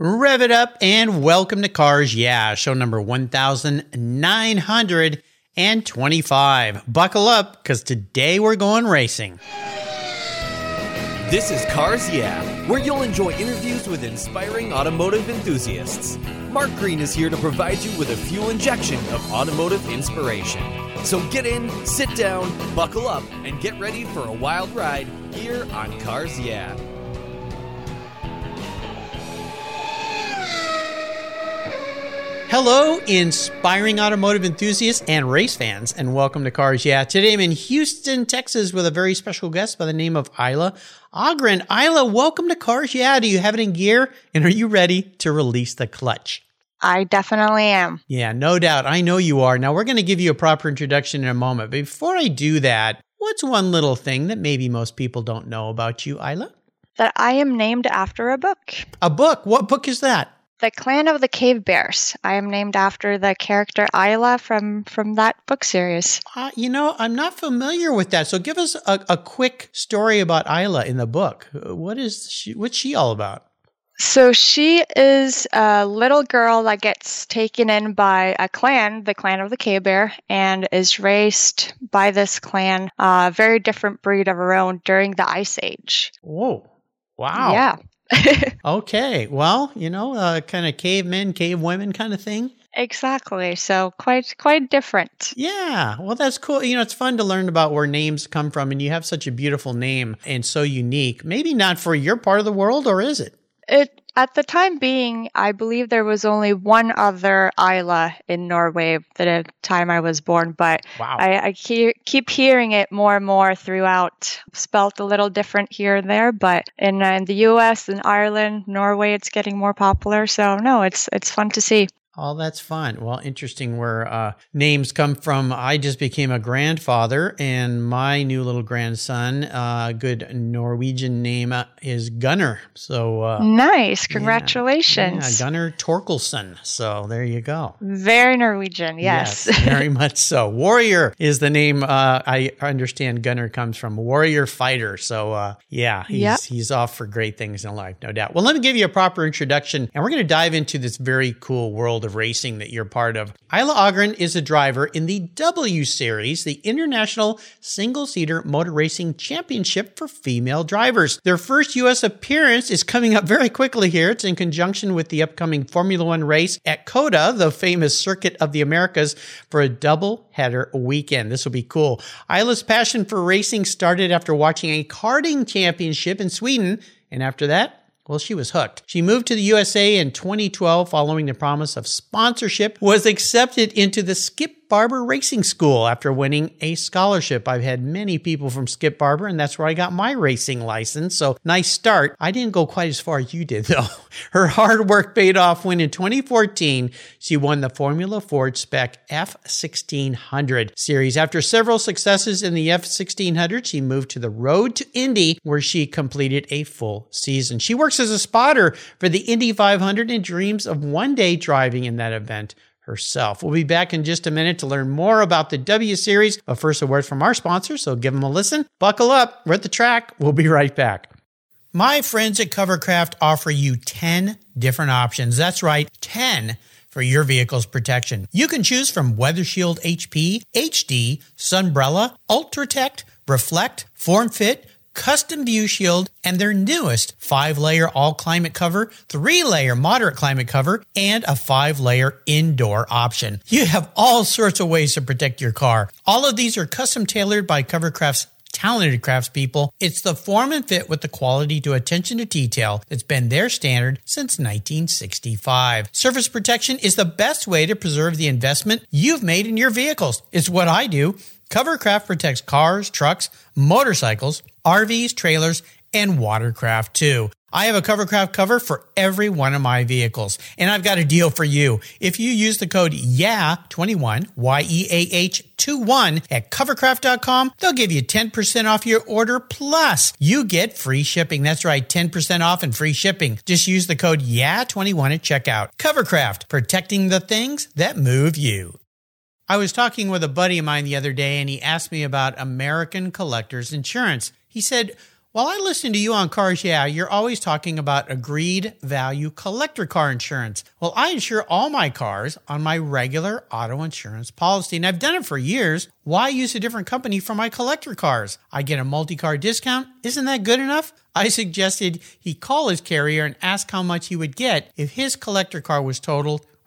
Rev it up and welcome to Cars Yeah, show number 1925. Buckle up because today we're going racing. This is Cars Yeah, where you'll enjoy interviews with inspiring automotive enthusiasts. Mark Green is here to provide you with a fuel injection of automotive inspiration. So get in, sit down, buckle up, and get ready for a wild ride here on Cars Yeah. Hello, inspiring automotive enthusiasts and race fans, and welcome to Cars Yeah. Today I'm in Houston, Texas with a very special guest by the name of Ayla Ågren. Ayla, welcome to Cars Yeah. Do you have it in gear? And are you ready to release the clutch? I definitely am. Yeah, no doubt. I know you are. Now, we're going to give you a proper introduction in a moment. But before I do that, what's one little thing that maybe most people don't know about you, Ayla? That I am named after a book. A book? What book is that? The Clan of the Cave Bears. I am named after the character Ayla from from that book series. Uh, you know, I'm not familiar with that. So give us a, a quick story about Ayla in the book. What is she? What's she all about? So she is a little girl that gets taken in by a clan, the clan of the Cave Bear, and is raised by this clan, a uh, very different breed of her own during the Ice Age. Whoa. Wow. Yeah. okay. Well, you know, uh, kind of cavemen, cave women kind of thing. Exactly. So quite quite different. Yeah. Well, that's cool. You know, it's fun to learn about where names come from and you have such a beautiful name and so unique. Maybe not for your part of the world or is it? It at the time being, I believe there was only one other Ayla in Norway at the time I was born, but wow. I, I keep hearing it more and more throughout. Spelt a little different here and there, but in, uh, in the U.S. and Ireland, Norway, it's getting more popular. So no, it's it's fun to see. Oh, that's fun. Well, interesting where uh, names come from. I just became a grandfather, and my new little grandson, a uh, good Norwegian name, uh, is Gunnar. So uh, nice. Congratulations. Yeah, yeah, Gunnar Torkelson. So there you go. Very Norwegian. Yes. yes very much so. Warrior is the name uh, I understand Gunnar comes from. Warrior fighter. So uh, yeah, he's, yep. he's off for great things in life, no doubt. Well, let me give you a proper introduction, and we're going to dive into this very cool world racing that you're part of. Ayla Ågren is a driver in the W Series, the International Single Seater Motor Racing Championship for female drivers. Their first U.S. appearance is coming up very quickly here. It's in conjunction with the upcoming Formula One race at COTA, the famous Circuit of the Americas, for a double header weekend. This will be cool. Ayla's passion for racing started after watching a karting championship in Sweden. And after that, well, she was hooked. She moved to the USA in 2012 following the promise of sponsorship, was accepted into the Skip Barber Racing School after winning a scholarship. I've had many people from Skip Barber, and that's where I got my racing license. So nice start. I didn't go quite as far as you did, though. Her hard work paid off when in 2014, she won the Formula Ford Spec F1600 series. After several successes in the F1600, she moved to the road to Indy, where she completed a full season. She works as a spotter for the Indy 500 and dreams of one day driving in that event herself. We'll be back in just a minute to learn more about the W Series, but first, a word from our sponsor, so give them a listen. Buckle up, we're at the track. We'll be right back. My friends at Covercraft offer you 10 different options. That's right, 10 for your vehicle's protection. You can choose from Weather Shield HP, HD, Sunbrella, Ultratect, Reflect, Form Fit, custom view shield, and their newest five layer all climate cover, three layer moderate climate cover, and a five layer indoor option. You have all sorts of ways to protect your car. All of these are custom tailored by Covercraft's talented craftspeople. It's the form and fit with the quality to attention to detail that's been their standard since 1965. Surface protection is the best way to preserve the investment you've made in your vehicles. It's what I do. Covercraft protects cars, trucks, motorcycles, RVs, trailers, and watercraft too. I have a Covercraft cover for every one of my vehicles, and I've got a deal for you. If you use the code YEAH21, Y-E-A-H 21 at covercraft.com, they'll give you 10% off your order, plus you get free shipping. That's right, 10% off and free shipping. Just use the code YEAH21 at checkout. Covercraft, protecting the things that move you. I was talking with a buddy of mine the other day, and he asked me about American Collectors Insurance. He said, While I listen to you on Cars Yeah, you're always talking about agreed value collector car insurance. Well, I insure all my cars on my regular auto insurance policy, and I've done it for years. Why use a different company for my collector cars? I get a multi car discount. Isn't that good enough? I suggested he call his carrier and ask how much he would get if his collector car was totaled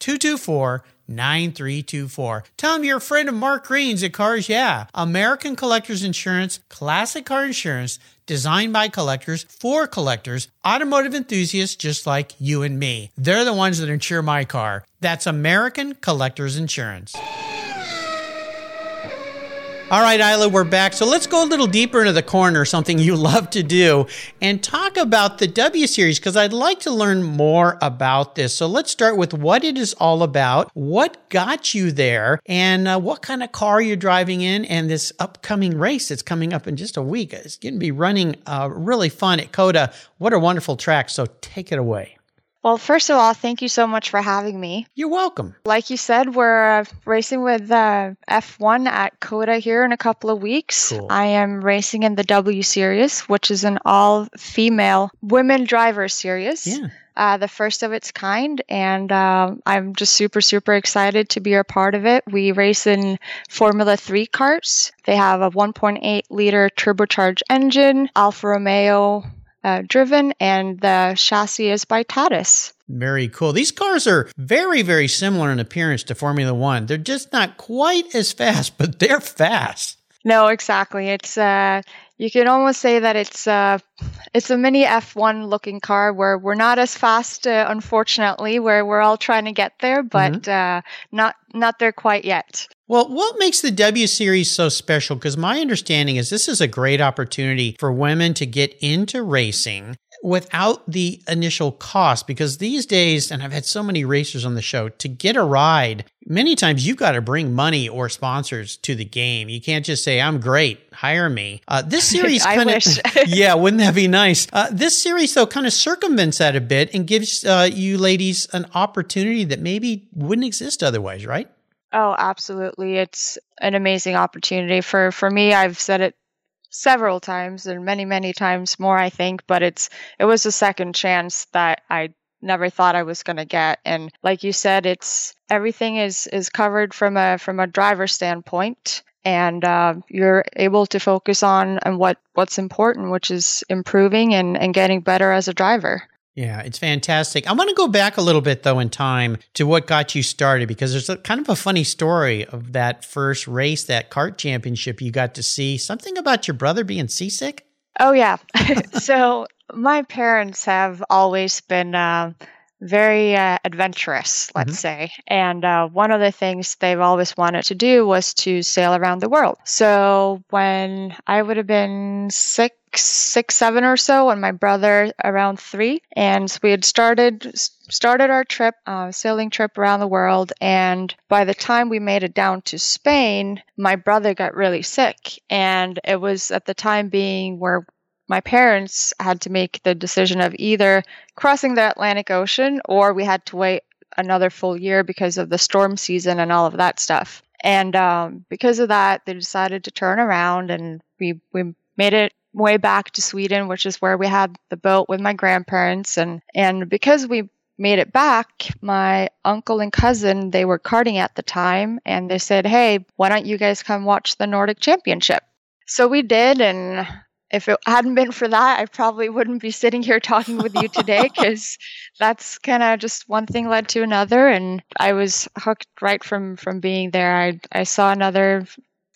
224 9324. Tell them you're a friend of Mark Green's at Cars Yeah. American Collectors Insurance, classic car insurance designed by collectors for collectors, automotive enthusiasts just like you and me. They're the ones that insure my car. That's American Collectors Insurance. All right, Ayla, we're back. So let's go a little deeper into the corner, something you love to do, and talk about the W Series because I'd like to learn more about this. So let's start with what it is all about, what got you there, and uh, what kind of car you're driving in, and this upcoming race that's coming up in just a week. It's going to be running uh, really fun at COTA. What a wonderful track. So take it away. Well, first of all, thank you so much for having me. You're welcome. Like you said, we're uh, racing with uh, F1 at COTA here in a couple of weeks. Cool. I am racing in the W Series, which is an all female women driver series. Yeah. Uh, the first of its kind, and uh, I'm just super, super excited to be a part of it. We race in Formula 3 carts. They have a 1.8 liter turbocharged engine, Alfa Romeo uh, driven, and the chassis is by Tatuus. Very cool. These cars are very, very similar in appearance to Formula One. They're just not quite as fast, but they're fast. No, exactly. It's uh, you can almost say that it's uh, it's a mini F1 looking car where we're not as fast, uh, unfortunately, where we're all trying to get there, but mm-hmm. uh, not not there quite yet. Well, what makes the W Series so special? Because my understanding is this is a great opportunity for women to get into racing without the initial cost because these days and I've had so many racers on the show to get a ride many times you've got to bring money or sponsors to the game. You can't just say I'm great hire me. Uh, this series kind of yeah wouldn't that be nice? Uh, this series though kind of circumvents that a bit and gives uh, you ladies an opportunity that maybe wouldn't exist otherwise right? Oh, absolutely. It's an amazing opportunity. For for me. I've said it several times and many many times more i think but it's it was a second chance that i never thought i was going to get. And like you said it's everything is is covered from a from a driver standpoint. And uh, you're able to focus on on what what's important which is improving and and getting better as a driver yeah, it's fantastic. I want to go back a little bit though in time to what got you started because there's a kind of a funny story of that first race, that kart championship you got to see. Something about your brother being seasick? Oh yeah. so my parents have always been uh, very uh, adventurous, let's mm-hmm. say. And uh, one of the things they've always wanted to do was to sail around the world. So when I would have been six, six, seven or so, and my brother around three, and we had started started our trip, uh, sailing trip around the world. And by the time we made it down to Spain, my brother got really sick, and it was at the time being where my parents had to make the decision of either crossing the Atlantic Ocean or we had to wait another full year because of the storm season and all of that stuff. And um, because of that, they decided to turn around and we, we made it way back to Sweden, which is where we had the boat with my grandparents. And, and because we made it back, my uncle and cousin, they were karting at the time, and they said, Hey, why don't you guys come watch the Nordic Championship? So we did, and if it hadn't been for that, I probably wouldn't be sitting here talking with you today because that's kind of just one thing led to another, and I was hooked right from from being there. I I saw another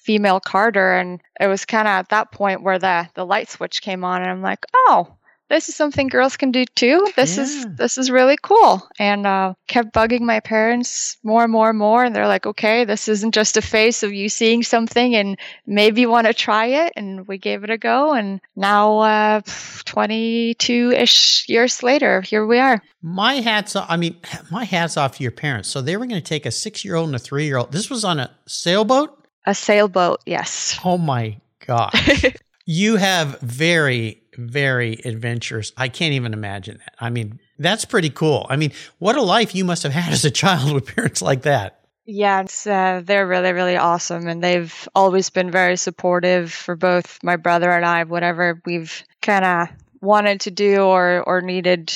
female karter. and it was kind of at that point where the the light switch came on, and I'm like, oh, this is something girls can do too. This yeah. is this is really cool. And uh, kept bugging my parents more and more and more. And they're like, okay, this isn't just a face of you seeing something and maybe you want to try it. And we gave it a go. And now, uh, 22 ish years later, here we are. My hats off. I mean, my hats off to your parents. So they were going to take a six year old and a three year old. This was on a sailboat? A sailboat, yes. Oh my gosh. you have very very adventurous. I can't even imagine that. I mean, that's pretty cool. I mean, what a life you must have had as a child with parents like that. Yeah, uh, they're really, really awesome. And they've always been very supportive for both my brother and I, whatever we've kind of wanted to do or, or needed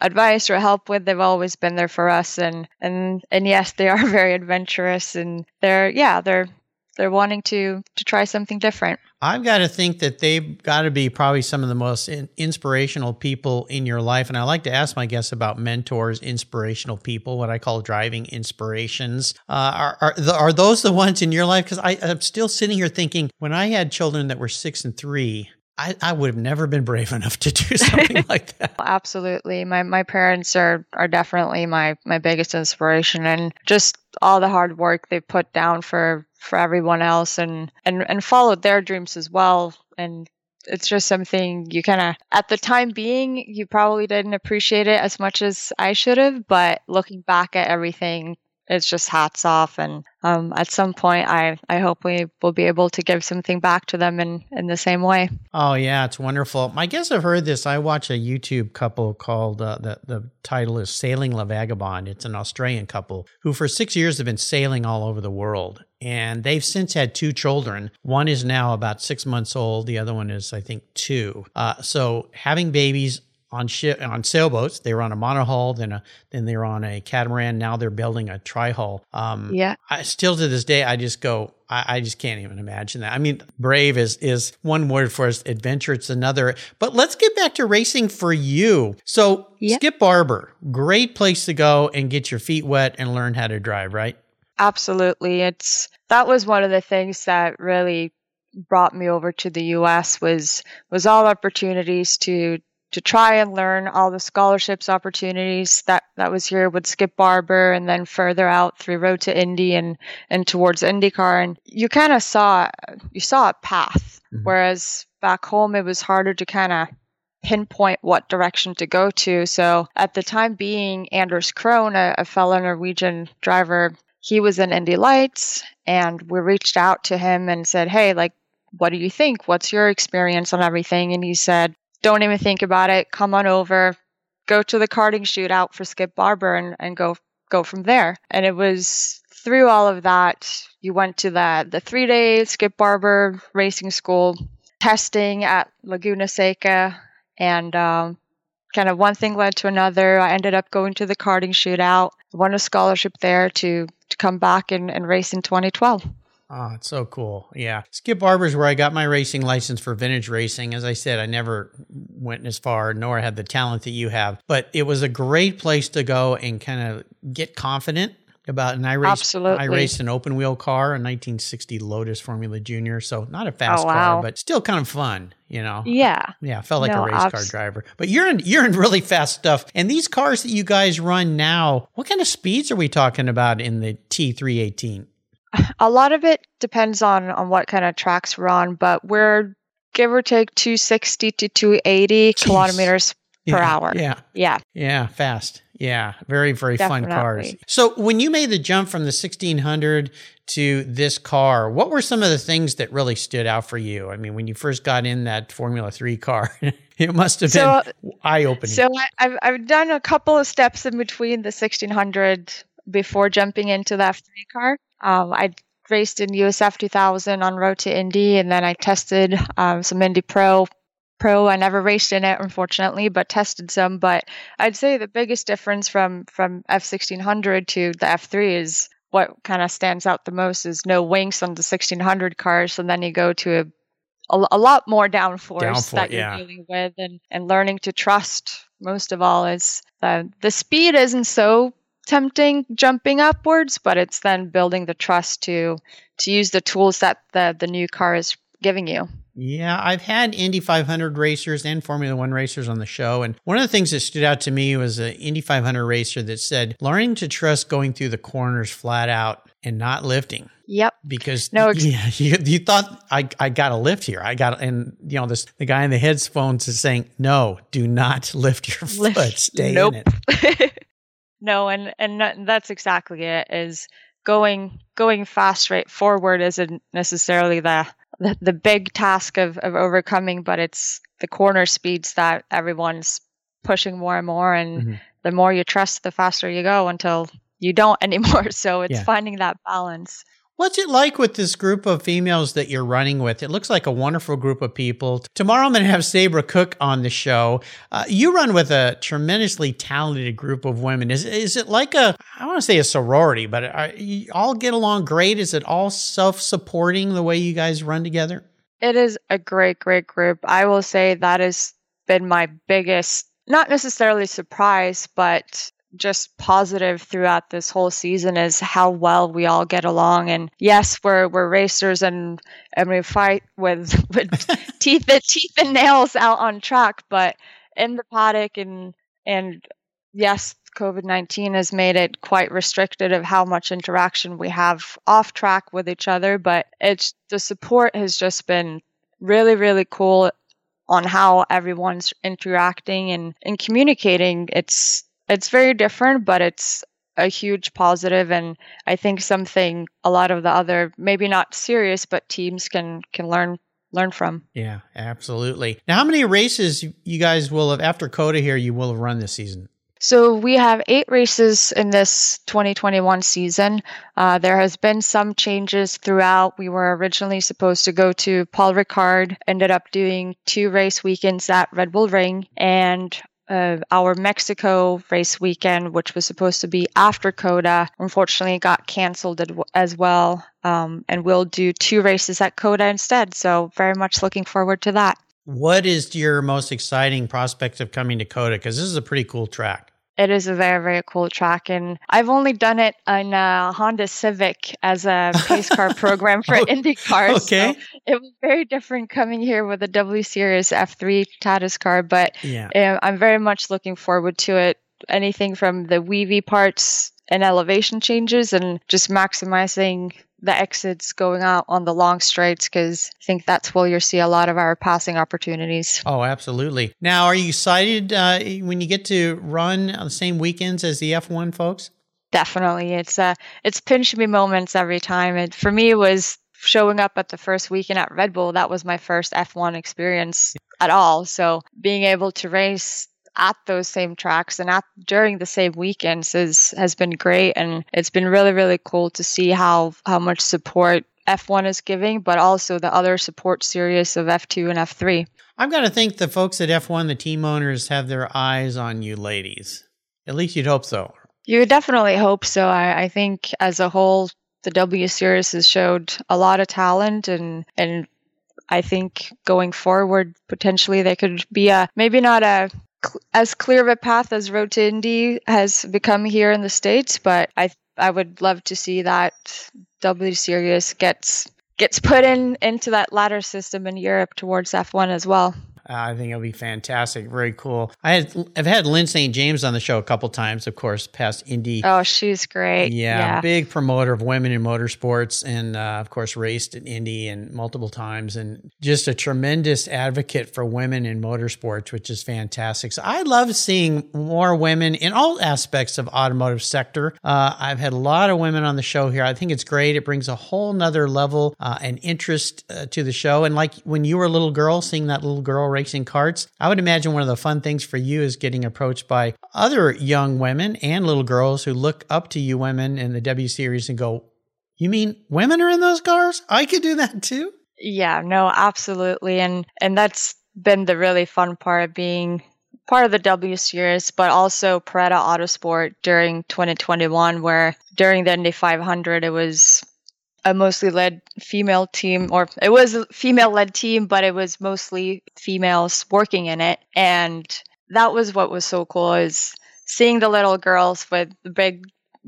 advice or help with they've always been there for us and and and yes they are very adventurous and they're yeah they're they're wanting to to try something different. I've got to think that they've got to be probably some of the most in, inspirational people in your life. And I like to ask my guests about mentors, inspirational people, what I call driving inspirations. Uh, are are, the, are those the ones in your life? Because I'm still sitting here thinking when I had children that were six and three. I, I would have never been brave enough to do something like that. Absolutely. My my parents are are definitely my my biggest inspiration and just all the hard work they put down for for everyone else and and and followed their dreams as well. And it's just something you kind of at the time being you probably didn't appreciate it as much as I should have but looking back at everything it's just hats off. And um, at some point, I, I hope we will be able to give something back to them in, in the same way. Oh, yeah, it's wonderful. I guess I've heard this. I watch a YouTube couple called, uh, the, the title is Sailing La Vagabonde. It's an Australian couple who for six years have been sailing all over the world. And they've since had two children. One is now about six months old. The other one is, I think, two. Uh, so having babies on ship on sailboats. They were on a monohull, then a then they were on a catamaran. Now they're building a trihull. Um, yeah. I, still to this day, I just go. I, I, just can't even imagine that. I mean, brave is is one word for us. Adventure, it's another. But let's get back to racing for you. So Skip Barber, great place to go and get your feet wet and learn how to drive. Right. Absolutely. It's that was one of the things that really brought me over to the US was was all opportunities to to try and learn all the scholarships opportunities that that was here with Skip Barber and then further out through Road to Indy and and towards IndyCar. And you kind of saw you saw a path mm-hmm. whereas back home it was harder to kind of pinpoint what direction to go to. So at the time being Anders Krohn a, a fellow Norwegian driver he was in Indy Lights and we reached out to him and said hey like what do you think? What's your experience on everything? And he said don't even think about it. Come on over, go to the karting shootout for Skip Barber and, and go go from there. And it was through all of that, you went to the the three day Skip Barber racing school testing at Laguna Seca and um, kind of one thing led to another. I ended up going to the karting shootout, won a scholarship there to to come back and, and race in 2012. Oh, it's so cool. Yeah. Skip Barber is where I got my racing license for vintage racing. As I said, I never went as far, nor had the talent that you have, but it was a great place to go and kind of get confident about and I raced Absolutely. I raced an open wheel car, a 1960 Lotus Formula Junior, so not a fast oh, wow. car, but still kind of fun, you know. Yeah. Yeah, felt like no, a race abs- car driver. But you're in you're in really fast stuff. And these cars that you guys run now, what kind of speeds are we talking about in the T318? A lot of it depends on on what kind of tracks we're on, but we're give or take 260 to 280 Jeez. kilometers yeah, per hour. Yeah. Yeah. Yeah. Fast. Yeah. Very, very Definitely. fun cars. So when you made the jump from the 1600 to this car, what were some of the things that really stood out for you? I mean, when you first got in that Formula Three car, it must have so, been eye opening. So I, have I've done a couple of steps in between the 1600 before jumping into the F3 car. Um, I raced in USF 2000 on Road to Indy, and then I tested um, some Indy Pro. Pro, I never raced in it, unfortunately, but tested some. But I'd say the biggest difference from from F1600 to the F3 is what kind of stands out the most is no wings on the 1600 cars, and then you go to a a, a lot more downforce, downforce that you're yeah. dealing with, and and learning to trust. Most of all, is the the speed isn't so tempting jumping upwards, but it's then building the trust to to use the tools that the the new car is giving you. Yeah, I've had Indy 500 racers and Formula One racers on the show. And one of the things that stood out to me was an Indy 500 racer that said, learning to trust going through the corners flat out and not lifting. Yep. Because no, ex- yeah, you, you, thought I, I got a lift here. I got and you know this the guy in the headphones is saying no, do not lift your lift. foot. Stay nope. in it. no, and and that's exactly it. Is going going fast straight forward isn't necessarily the the, the big task of, of overcoming, but it's the corner speeds that everyone's pushing more and more. And mm-hmm. the more you trust, the faster you go until you don't anymore. So it's yeah. finding that balance. What's it like with this group of females that you're running with? It looks like a wonderful group of people. Tomorrow I'm going to have Sabré Cook on the show. Uh, you run with a tremendously talented group of women. Is, is it like a, I want to say a sorority, but are you all get along great? Is it all self supporting the way you guys run together? It is a great, great group. I will say that has been my biggest, not necessarily surprise, but just positive throughout this whole season is how well we all get along. And yes, we're we're racers and and we fight with with teeth and teeth and nails out on track, but in the paddock and and yes, COVID nineteen has made it quite restricted of how much interaction we have off track with each other. But it's the support has just been really really cool on how everyone's interacting and, and communicating. It's it's very different, but it's a huge positive and I think something a lot of the other maybe not serious but teams can can learn learn from. Yeah, absolutely. Now how many races you guys will have after COTA here you will have run this season? So we have eight races in this 2021 season. Uh, there has been some changes throughout. We were originally supposed to go to Paul Ricard, ended up doing two race weekends at Red Bull Ring, and uh, our Mexico race weekend, which was supposed to be after COTA, unfortunately got canceled as well. Um, and we'll do two races at COTA instead. So, very much looking forward to that. What is your most exciting prospect of coming to COTA? Because this is a pretty cool track. It is a very, very cool track. And I've only done it in a Honda Civic as a pace car program for oh, IndyCar. Okay. So it was very different coming here with a W Series F3 Tatuus car, but yeah. Um, I'm very much looking forward to it. Anything from the weavy parts and elevation changes and just maximizing the exits going out on the long straights because I think that's where you'll see a lot of our passing opportunities. Oh, absolutely. Now, are you excited uh, when you get to run on the same weekends as the F1 folks? Definitely. It's uh, it's pinch me moments every time. And for me, it was showing up at the first weekend at Red Bull. That was my first F1 experience at all. So being able to race at those same tracks and at during the same weekends is has been great and it's been really really cool to see how how much support F1 is giving but also the other support series of F2 and F3. I've got to think the folks at F1 the team owners have their eyes on you ladies. At least you'd hope so. You definitely hope so. I, I think as a whole the W series has showed a lot of talent and and I think going forward, potentially they could be a maybe not a as clear of a path as Road to Indy has become here in the States, but I I would love to see that W Series gets gets put in into that ladder system in Europe towards F1 as well. I think it'll be fantastic. Very cool. I had I've had Lyn St. James on the show a couple times, of course, past Indy. Oh, she's great. Yeah, yeah. big promoter of women in motorsports, and uh, of course raced at Indy and multiple times, and just a tremendous advocate for women in motorsports, which is fantastic. So I love seeing more women in all aspects of automotive sector. Uh, I've had a lot of women on the show here. I think it's great. It brings a whole nother level uh, and interest uh, to the show. And like when you were a little girl, seeing that little girl racing carts. I would imagine one of the fun things for you is getting approached by other young women and little girls who look up to you women in the W series and go, You mean women are in those cars? I could do that too? Yeah, no, absolutely. And and that's been the really fun part of being part of the W Series, but also Paretta Autosport during 2021, where during the Indy 500, it was a mostly led female team, or it was a female led team, but it was mostly females working in it. And that was what was so cool is seeing the little girls with the big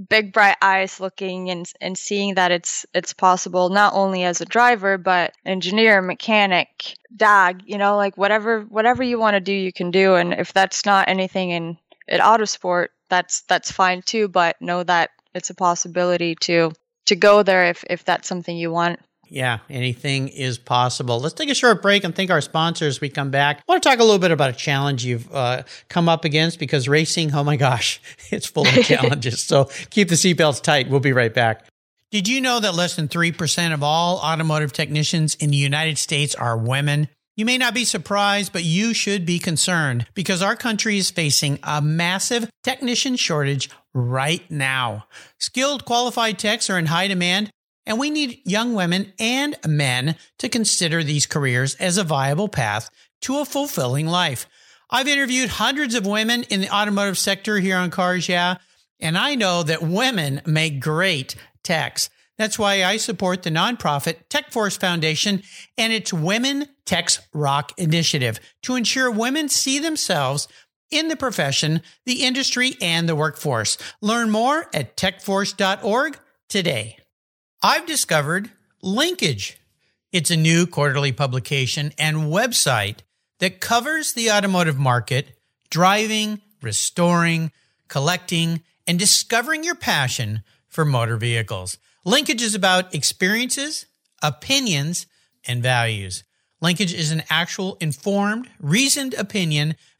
big bright eyes looking and and seeing that it's it's possible not only as a driver but engineer mechanic dog you know like whatever whatever you want to do you can do and if that's not anything in in autosport that's that's fine too but know that it's a possibility to to go there if if that's something you want yeah, anything is possible. Let's take a short break and thank our sponsors. We come back. I want to talk a little bit about a challenge you've uh, come up against because racing, oh my gosh, it's full of challenges. so keep the seatbelts tight. We'll be right back. Did you know that less than 3% of all automotive technicians in the United States are women? You may not be surprised, but you should be concerned because our country is facing a massive technician shortage right now. Skilled qualified techs are in high demand and we need young women and men to consider these careers as a viable path to a fulfilling life. I've interviewed hundreds of women in the automotive sector here on Cars Yeah, and I know that women make great techs. That's why I support the nonprofit TechForce Foundation and its Women Techs Rock initiative to ensure women see themselves in the profession, the industry, and the workforce. Learn more at techforce.org today. I've discovered Linkage. It's a new quarterly publication and website that covers the automotive market, driving, restoring, collecting, and discovering your passion for motor vehicles. Linkage is about experiences, opinions, and values. Linkage is an actual informed, reasoned opinion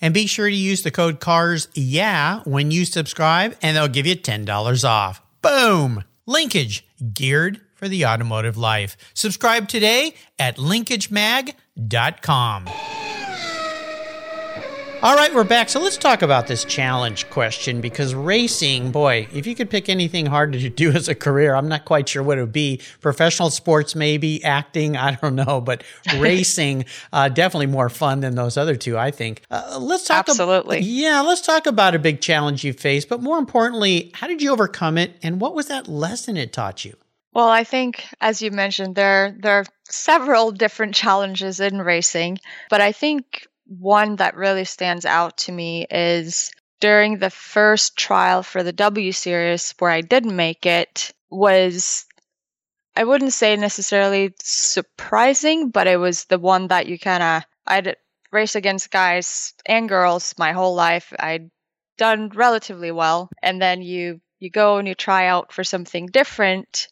And be sure to use the code CARS yeah when you subscribe, and they'll give you $10 off. Boom! Linkage, geared for the automotive life. Subscribe today at linkagemag.com. All right, we're back. So let's talk about this challenge question because racing, boy, if you could pick anything hard to do as a career, I'm not quite sure what it would be. Professional sports, maybe acting, I don't know, but racing, uh, definitely more fun than those other two, I think. Uh, let's talk. Absolutely. Ab- yeah, let's talk about a big challenge you faced, but more importantly, how did you overcome it, and what was that lesson it taught you? Well, I think, as you mentioned, there there are several different challenges in racing, but I think one that really stands out to me is during the first trial for the W series where I didn't make it was I wouldn't say necessarily surprising, but it was the one that you kind of I'd raced against guys and girls my whole life. I'd done relatively well, and then you you go and you try out for something different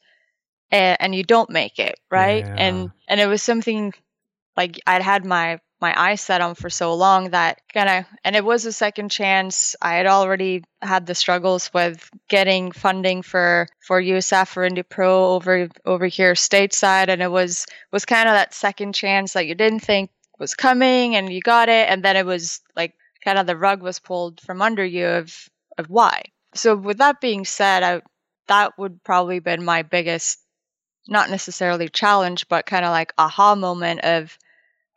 and, and you don't make it right yeah. and and it was something like i'd had my my eyes set on for so long that kind of and it was a second chance. I had already had the struggles with getting funding for for usf or indy pro over over here stateside and it was was kind of that second chance that you didn't think was coming and you got it and then it was like kind of the rug was pulled from under you of of why. So with that being said i that would probably been my biggest not necessarily challenge, but kind of like aha moment of,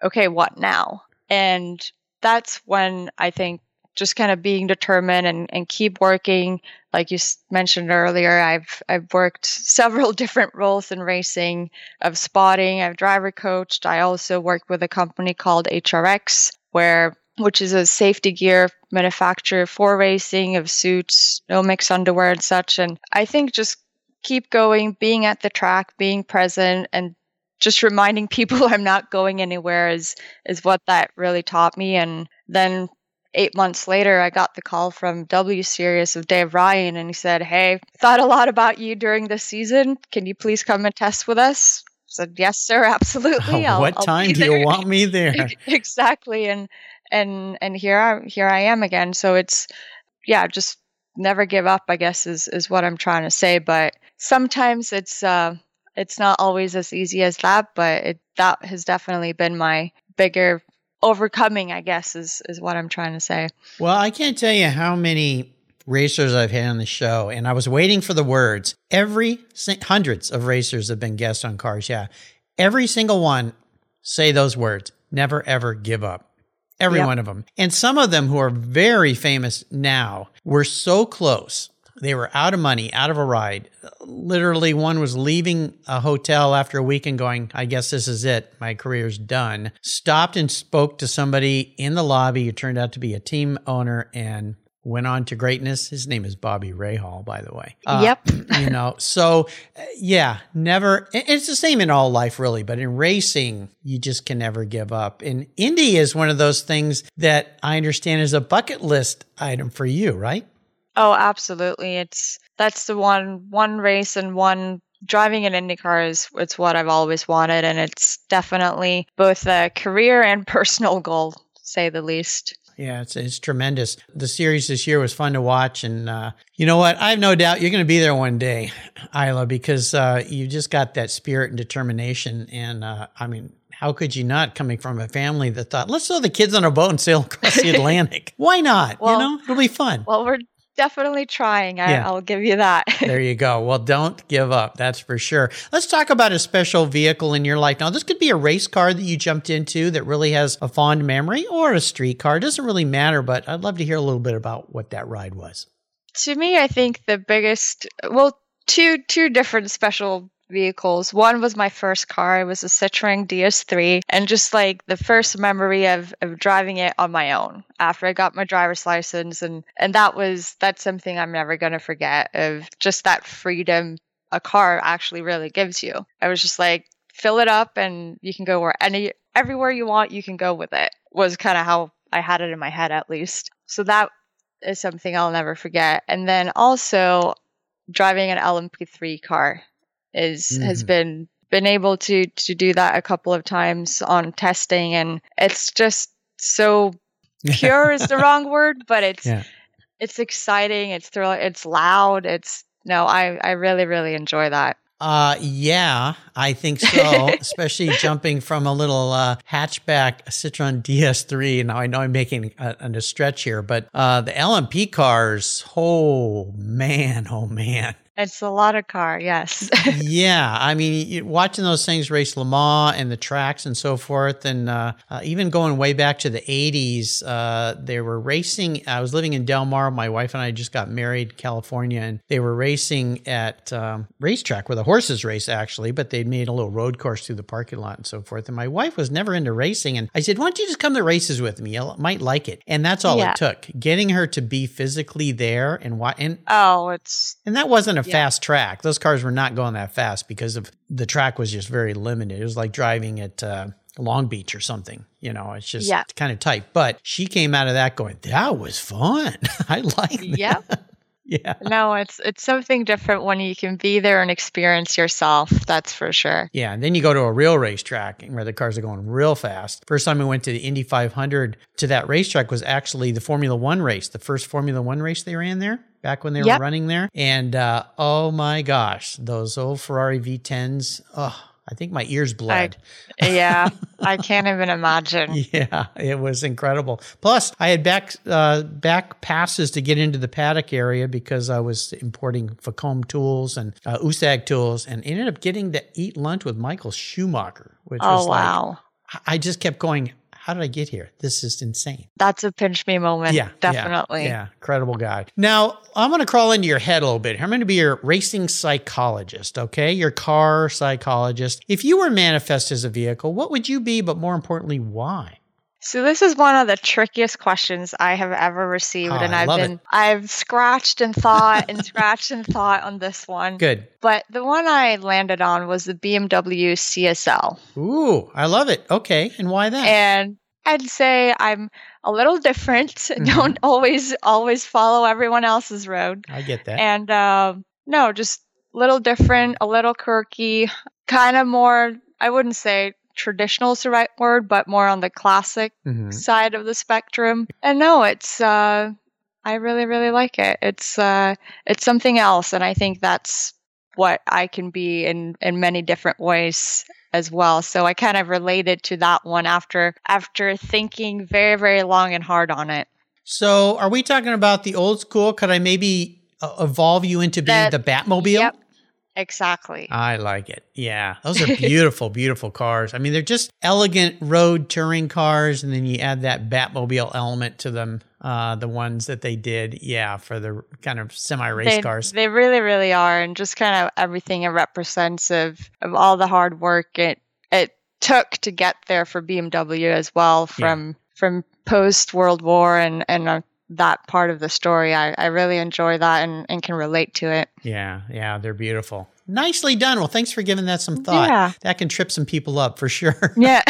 okay, what now? And that's when I think just kind of being determined and, and keep working. Like you mentioned earlier, I've I've worked several different roles in racing of spotting. I've driver coached. I also worked with a company called HRX, where which is a safety gear manufacturer for racing of suits, Nomex underwear and such. And I think just keep going, being at the track, being present, and just reminding people I'm not going anywhere is is what that really taught me. And then eight months later, I got the call from W Series of Dave Ryan, and he said, "Hey, thought a lot about you during the season. Can you please come and test with us?" I said, "Yes, sir, absolutely." I'll, what I'll time do you want me there? exactly, and and and here I here I am again. So it's yeah, just never give up. I guess is is what I'm trying to say, but sometimes it's uh, it's not always as easy as that, but it, that has definitely been my bigger overcoming. I guess is is what I'm trying to say. Well, I can't tell you how many racers I've had on the show, and I was waiting for the words. Every hundreds of racers have been guests on Cars, yeah. every single one say those words never ever give up. Every yep. one of them. And some of them who are very famous now were so close. They were out of money, out of a ride. Literally, one was leaving a hotel after a week and going, I guess this is it. My career's done. Stopped and spoke to somebody in the lobby who turned out to be a team owner and went on to greatness. His name is Bobby Rahal, by the way. Uh, yep. you know, so uh, yeah, never. It's the same in all life, really, but in racing, you just can never give up. And Indy is one of those things that I understand is a bucket list item for you, right? Oh, absolutely. It's that's the one one race and one driving an IndyCar is it's what I've always wanted, and it's definitely both a career and personal goal, say the least. Yeah, it's it's tremendous. The series this year was fun to watch, and uh, you know what? I have no doubt you're going to be there one day, Ayla, because uh, you just got that spirit and determination. And uh, I mean, how could you not? Coming from a family that thought, let's throw the kids on a boat and sail across the Atlantic. Why not? Well, you know, it'll be fun. Well, we're definitely trying. I, yeah. I'll give you that. there you go. Well, don't give up. That's for sure. Let's talk about a special vehicle in your life. Now, this could be a race car that you jumped into that really has a fond memory or a street car. It doesn't really matter, but I'd love to hear a little bit about what that ride was. To me, I think the biggest, well, two two different special vehicles. One was my first car. It was a Citroen DS3. And just like the first memory of, of driving it on my own after I got my driver's license. And, and that was, that's something I'm never going to forget of just that freedom a car actually really gives you. I was just like, fill it up and you can go where any, everywhere you want, you can go with it was kind of how I had it in my head at least. So that is something I'll never forget. And then also driving an LMP3 car is mm-hmm. has been been able to to do that a couple of times on testing and it's just so pure is the wrong word but it's yeah. it's exciting it's thrilling it's loud it's no i i really really enjoy that uh, yeah, I think so. Especially jumping from a little uh, hatchback Citroen DS3. Now I know I'm making a, a stretch here, but uh, the LMP cars. Oh man, oh man. It's a lot of car, yes. yeah, I mean, watching those things race Le Mans and the tracks and so forth, and uh, uh, even going way back to the '80s, uh, they were racing. I was living in Del Mar. My wife and I just got married, California, and they were racing at um, racetrack where the horses race, actually. But they made a little road course through the parking lot and so forth. And my wife was never into racing, and I said, "Why don't you just come to races with me? You might like it." And that's all yeah. it took, getting her to be physically there and what. And oh, it's and that wasn't a yeah. fast track. Those cars were not going that fast because of the track was just very limited. It was like driving at uh, Long Beach or something. You know, it's just yeah. kind of tight. But she came out of that going, "That was fun. I like that." Yeah. yeah. No, it's it's something different when you can be there and experience yourself. That's for sure. Yeah, and then you go to a real racetrack where the cars are going real fast. First time we went to the Indy 500 to that racetrack was actually the Formula One race, the first Formula One race they ran there back when they yep. were running there. And uh, oh my gosh, those old Ferrari V10s. Oh, I think my ears bled. I, yeah, I can't even imagine. Yeah, it was incredible. Plus, I had back uh, back passes to get into the paddock area because I was importing Facom tools and uh, USAG tools, and ended up getting to eat lunch with Michael Schumacher, which oh, was wow. like I just kept going how did I get here? This is insane. That's a pinch me moment. Yeah. Definitely. Yeah. yeah. Incredible guy. Now, I'm going to crawl into your head a little bit. I'm going to be your racing psychologist, okay? Your car psychologist. If you were manifest as a vehicle, what would you be? But more importantly, why? So this is one of the trickiest questions I have ever received, oh, and I've been it. I've scratched and thought and scratched and thought on this one. Good. But the one I landed on was the BMW CSL. Ooh, I love it. Okay, and why that? And I'd say I'm a little different. Mm-hmm. Don't always always follow everyone else's road. I get that. And uh, no, just a little different, a little quirky, kind of more. I wouldn't say traditional is the right word, but more on the classic mm-hmm. side of the spectrum. And no, it's uh, I really really like it. It's uh, it's something else, and I think that's what I can be in in many different ways as well. So I kind of related to that one after after thinking very very long and hard on it. So are we talking about the old school? Could I maybe uh, evolve you into being the, the Batmobile? Yep. Exactly. I like it. Yeah. Those are beautiful, beautiful cars. I mean, they're just elegant road touring cars. And then you add that Batmobile element to them. Uh, the ones that they did, yeah, for the kind of semi race cars. They really, really are. And just kind of everything it represents of, of all the hard work it, it took to get there for BMW as well from, yeah. from post World War and, and uh, that part of the story. I, I really enjoy that and, and can relate to it. Yeah, yeah, they're beautiful. Nicely done. Well, thanks for giving that some thought. Yeah. That can trip some people up for sure. Yeah.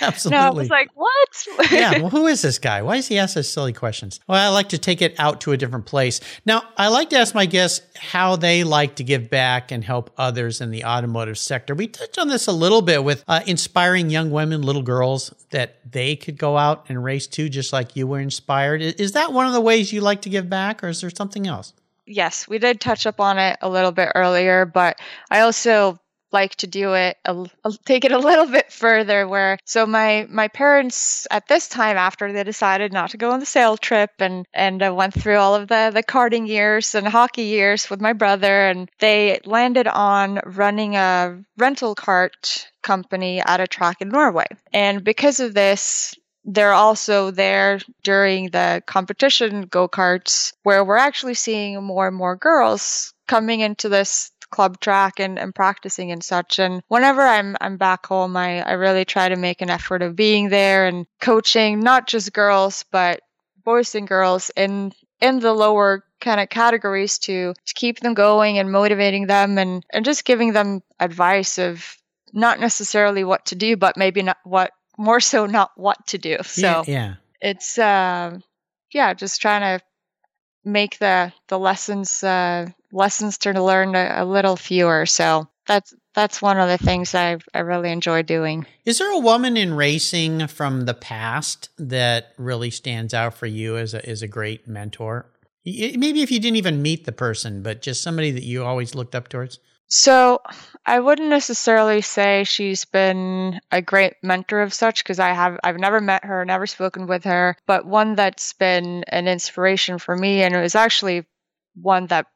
Absolutely. No, I was like, what? yeah. Well, who is this guy? Why does he ask us silly questions? Well, I like to take it out to a different place. Now, I like to ask my guests how they like to give back and help others in the automotive sector. We touched on this a little bit with uh, inspiring young women, little girls, that they could go out and race too, just like you were inspired. Is that one of the ways you like to give back, or is there something else? Yes, we did touch up on it a little bit earlier, but I also like to do it a, take it a little bit further where so my my parents at this time after they decided not to go on the sail trip and and uh, went through all of the the karting years and hockey years with my brother and they landed on running a rental cart company at a track in Norway. And because of this they're also there during the competition go karts where we're actually seeing more and more girls coming into this club track and, and practicing and such. And whenever I'm I'm back home, I, I really try to make an effort of being there and coaching not just girls but boys and girls in in the lower kind of categories to to keep them going and motivating them and and just giving them advice of not necessarily what to do but maybe not what more so not what to do. So yeah, yeah. it's uh, yeah, just trying to make the the lessons uh, lessons to learn a, a, little fewer. So that's that's one of the things I I really enjoy doing. Is there a woman in racing from the past that really stands out for you as a as a great mentor? Maybe if you didn't even meet the person, but just somebody that you always looked up towards. So I wouldn't necessarily say she's been a great mentor of such because I have I've never met her, never spoken with her, but one that's been an inspiration for me and it was actually one that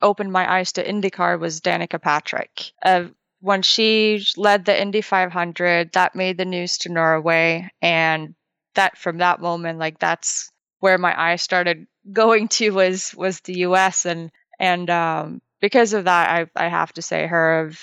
opened my eyes to IndyCar was Danica Patrick. Uh, when she led the Indy 500, that made the news to Norway, and that from that moment, like that's where my eyes started going to was was the U.S. and and um, because of that, I I have to say her of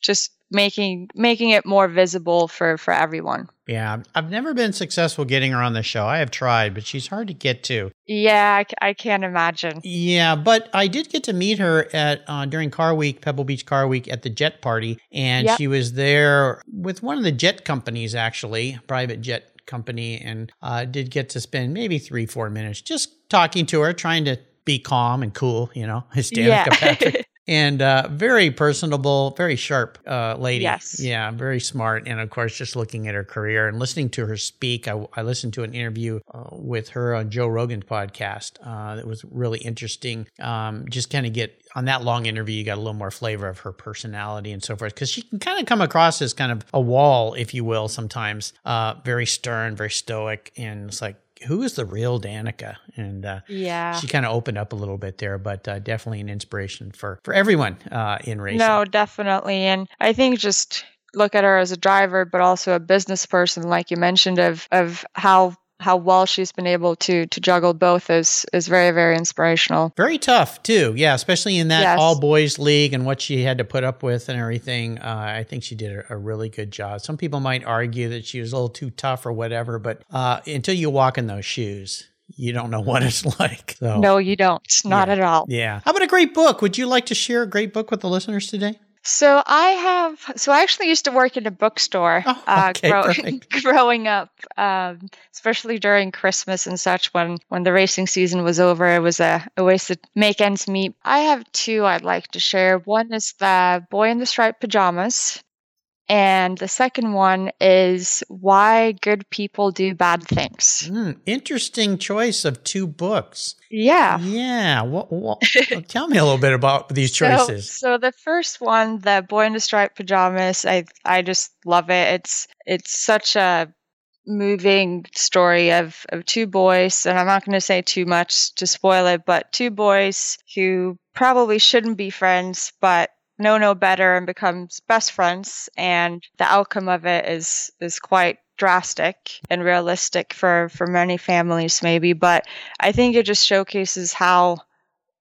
just making making it more visible for for everyone. Yeah, I've never been successful getting her on the show. I have tried, but she's hard to get to. Yeah, I, I can't imagine. Yeah, but I did get to meet her at uh, during Car Week, Pebble Beach Car Week at the Jet Party, and yep. she was there with one of the jet companies, actually, private jet company, and uh, did get to spend maybe three, four minutes just talking to her, trying to be calm and cool, you know, his Danica yeah. Patrick. and uh, very personable, very sharp uh, lady. Yes. Yeah, very smart. And of course, just looking at her career and listening to her speak, I, I listened to an interview uh, with her on Joe Rogan's podcast. Uh, that was really interesting. Um, just kind of get on that long interview, you got a little more flavor of her personality and so forth. Because she can kind of come across as kind of a wall, if you will, sometimes. Uh, very stern, very stoic, and it's like who is the real Danica? And uh, yeah, she kind of opened up a little bit there, but uh, definitely an inspiration for for everyone uh, in racing. No, definitely, and I think just look at her as a driver, but also a business person, like you mentioned, of of how how well she's been able to to juggle both is is very very inspirational. Very tough too, yeah, especially in that yes. all boys league and what she had to put up with and everything. Uh, I think she did a, a, really good job. Some people might argue that she was a little too tough or whatever, but uh, until you walk in those shoes. You don't know what it's like. So, no, you don't. Not yeah. at all. Yeah. How about a great book? Would you like to share a great book with the listeners today? So I have. So I actually used to work in a bookstore oh, okay, uh, grow, growing up, um, especially during Christmas and such. When when the racing season was over, it was a, a ways to make ends meet. I have two I'd like to share. One is the Boy in the Striped Pajamas. And the second one is Why Good People Do Bad Things. Mm, interesting choice of two books. Yeah. Yeah. What, what, tell me a little bit about these choices. So, so, the first one, the Boy in the Striped Pajamas, I I just love it. It's it's such a moving story of, of two boys, and I'm not going to say too much to spoil it, but two boys who probably shouldn't be friends, but know no better and becomes best friends. And the outcome of it is is quite drastic and realistic for for many families, maybe. But I think it just showcases how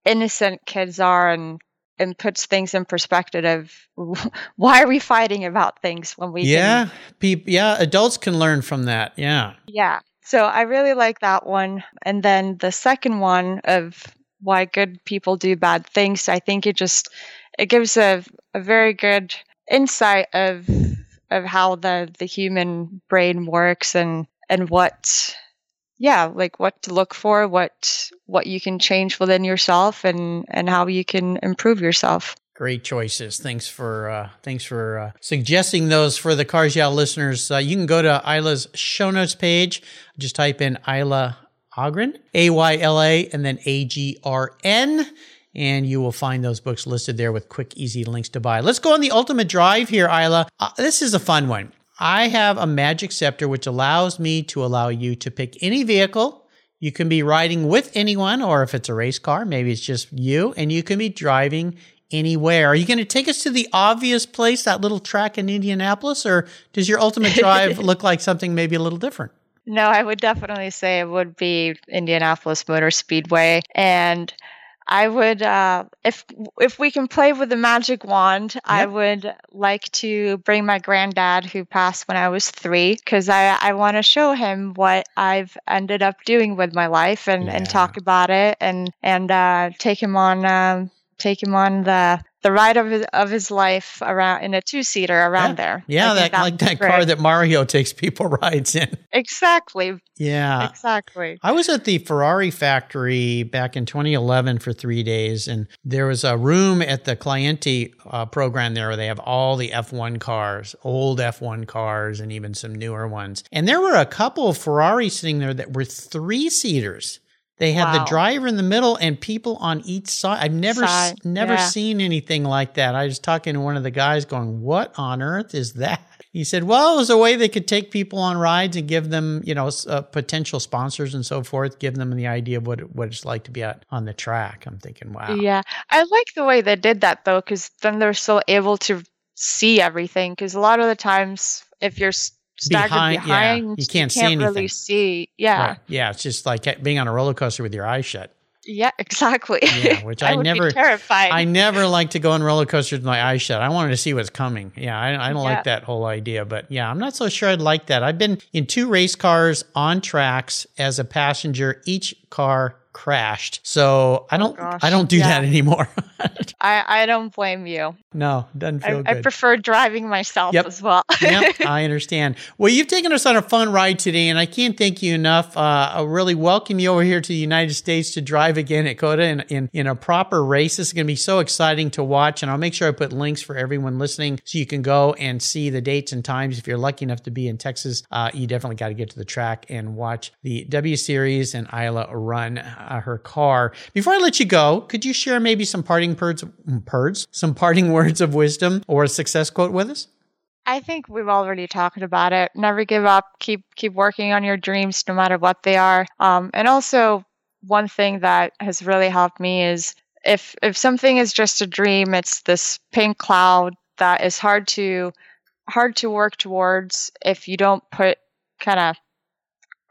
innocent kids are and and puts things in perspective of why are we fighting about things when we yeah people yeah adults can learn from that yeah yeah so i really like that one and then the second one of why good people do bad things i think it just it gives a, a very good insight of of how the the human brain works and and what yeah like what to look for what what you can change within yourself and and how you can improve yourself Great choices. Thanks for uh, thanks for uh, suggesting those for the Cars Yeah listeners. Uh, you can go to Ayla's show notes page. Just type in Ayla Agren, A Y L A, and then A G R N, and you will find those books listed there with quick, easy links to buy. Let's go on the ultimate drive here, Ayla. Uh, this is a fun one. I have a magic scepter which allows me to allow you to pick any vehicle. You can be riding with anyone, or if it's a race car, maybe it's just you, and you can be driving anywhere. Are you going to take us to the obvious place, that little track in Indianapolis, or does your ultimate drive look like something maybe a little different? No, I would definitely say it would be Indianapolis Motor Speedway. And I would, uh, if if we can play with the magic wand, yep. I would like to bring my granddad, who passed when I was three, because I I want to show him what I've ended up doing with my life and yeah. and talk about it and and uh, take him on um, take him on the the ride of his, of his life around in a two seater around yeah. there. Yeah, that like that great. car that Mario takes people rides in. Exactly. Yeah. Exactly. I was at the Ferrari factory back in 2011 for three days, and there was a room at the Clienti uh, program there where they have all the F1 cars, old F1 cars, and even some newer ones. And there were a couple of Ferrari sitting there that were three seaters. They had wow. the driver in the middle and people on each side. I've never side. never yeah. seen anything like that. I was talking to one of the guys going, "What on earth is that?" He said, "Well, it was a way they could take people on rides and give them, you know, uh, potential sponsors and so forth, give them the idea of what it, what it's like to be out on the track." I'm thinking, "Wow." Yeah. I like the way they did that though cuz then they're still able to see everything cuz a lot of the times if you're staggered behind, behind yeah, you can't, you can't see really see. Yeah. Right. Yeah. It's just like being on a roller coaster with your eyes shut. Yeah, exactly. Yeah, which I, I never terrified. I never like to go on roller coasters with my eyes shut. I wanted to see what's coming. Yeah, I, I don't yeah. like that whole idea. But yeah, I'm not so sure I'd like that. I've been in two race cars on tracks as a passenger. Each car crashed. So I don't oh I don't do yeah. that anymore. I, I don't blame you. No, doesn't feel I, good. I prefer driving myself yep. as well. yep, I understand. Well, you've taken us on a fun ride today, and I can't thank you enough. Uh, I really welcome you over here to the United States to drive again at COTA in, in, in a proper race. This is going to be so exciting to watch, and I'll make sure I put links for everyone listening so you can go and see the dates and times. If you're lucky enough to be in Texas, uh, you definitely got to get to the track and watch the W Series and Ayla run uh, her car. Before I let you go, could you share maybe some parting birds, birds, some parting words of wisdom or a success quote with us? I think we've already talked about it. Never give up. Keep keep working on your dreams, no matter what they are. Um, and also, one thing that has really helped me is if if something is just a dream, it's this pink cloud that is hard to hard to work towards if you don't put kind of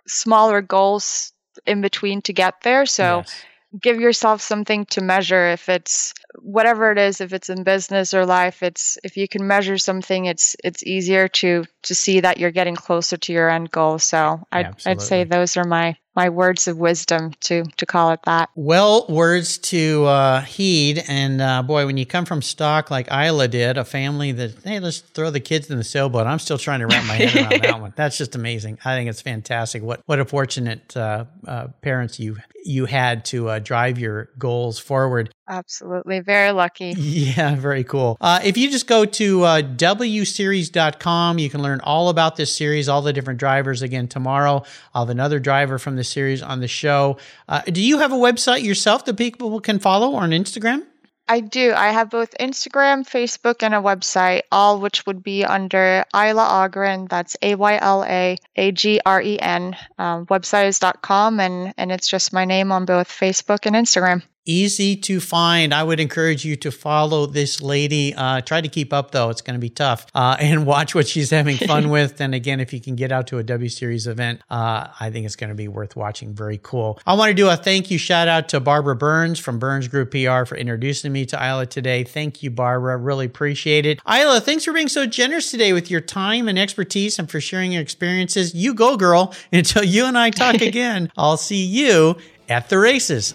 smaller goals in between to get there. So yes. give yourself something to measure if it's whatever it is if it's in business or life it's if you can measure something it's it's easier to to see that you're getting closer to your end goal so i'd, I'd say those are my my words of wisdom to to call it that. Well, words to uh, heed, and uh, boy, when you come from stock like Ayla did, a family that hey, let's throw the kids in the sailboat. I'm still trying to wrap my head around that one. That's just amazing. I think it's fantastic. What what a fortunate uh, uh parents you you had to uh, drive your goals forward. Absolutely. Very lucky. Yeah, very cool. Uh, if you just go to uh, wseries.com, you can learn all about this series, all the different drivers. Again, tomorrow, I'll have another driver from the series on the show. Uh, do you have a website yourself that people can follow or on Instagram? I do. I have both Instagram, Facebook, and a website, all which would be under Ayla Agren. That's A Y L A A G R E N. Um, website is .com, and, and it's just my name on both Facebook and Instagram easy to find. I would encourage you to follow this lady. Uh, try to keep up though; it's going to be tough. Uh, and watch what she's having fun with. And again, if you can get out to a W Series event, uh, I think it's going to be worth watching. Very cool. I want to do a thank you shout out to Barbara Burns from Burns Group PR for introducing me to Ayla today. Thank you, Barbara. Really appreciate it. Ayla, thanks for being so generous today with your time and expertise and for sharing your experiences. You go, girl. Until you and I talk again, I'll see you at the races.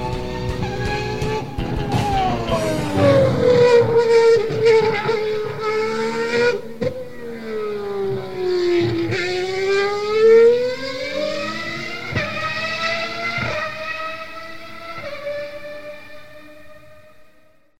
Thank you.